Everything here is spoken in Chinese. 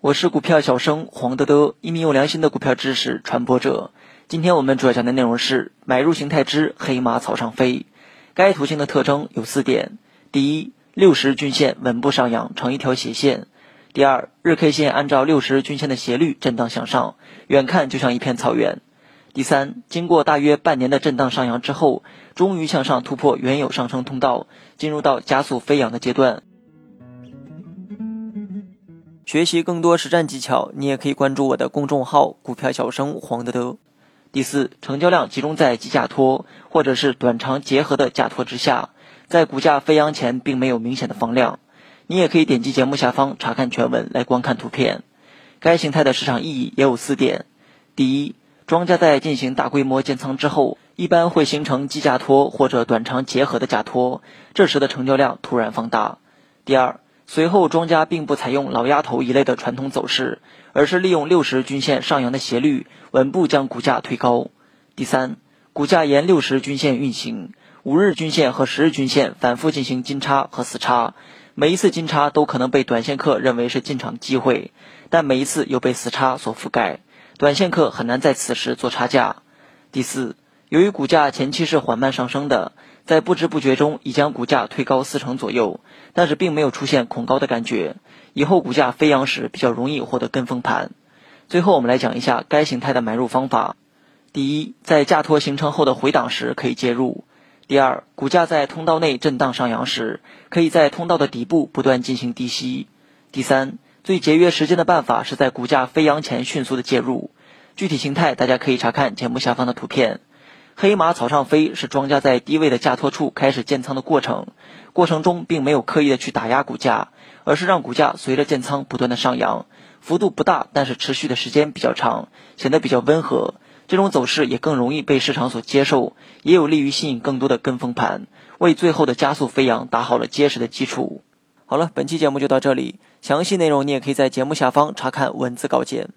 我是股票小生黄德德，一名有良心的股票知识传播者。今天我们主要讲的内容是买入形态之黑马草上飞。该图形的特征有四点：第一，六十均线稳步上扬，成一条斜线；第二，日 K 线按照六十均线的斜率震荡向上，远看就像一片草原；第三，经过大约半年的震荡上扬之后，终于向上突破原有上升通道，进入到加速飞扬的阶段。学习更多实战技巧，你也可以关注我的公众号“股票小生黄德德”。第四，成交量集中在急价托或者是短长结合的价托之下，在股价飞扬前并没有明显的放量。你也可以点击节目下方查看全文来观看图片。该形态的市场意义也有四点：第一，庄家在进行大规模建仓之后，一般会形成急价托或者短长结合的价托，这时的成交量突然放大；第二，随后，庄家并不采用老鸭头一类的传统走势，而是利用六十均线上扬的斜率，稳步将股价推高。第三，股价沿六十均线运行，五日均线和十日均线反复进行金叉和死叉，每一次金叉都可能被短线客认为是进场机会，但每一次又被死叉所覆盖，短线客很难在此时做差价。第四，由于股价前期是缓慢上升的。在不知不觉中已将股价推高四成左右，但是并没有出现恐高的感觉。以后股价飞扬时比较容易获得跟风盘。最后我们来讲一下该形态的买入方法：第一，在价托形成后的回档时可以介入；第二，股价在通道内震荡上扬时，可以在通道的底部不断进行低吸；第三，最节约时间的办法是在股价飞扬前迅速的介入。具体形态大家可以查看节目下方的图片。黑马草上飞是庄家在低位的价托处开始建仓的过程，过程中并没有刻意的去打压股价，而是让股价随着建仓不断的上扬，幅度不大，但是持续的时间比较长，显得比较温和。这种走势也更容易被市场所接受，也有利于吸引更多的跟风盘，为最后的加速飞扬打好了结实的基础。好了，本期节目就到这里，详细内容你也可以在节目下方查看文字稿件。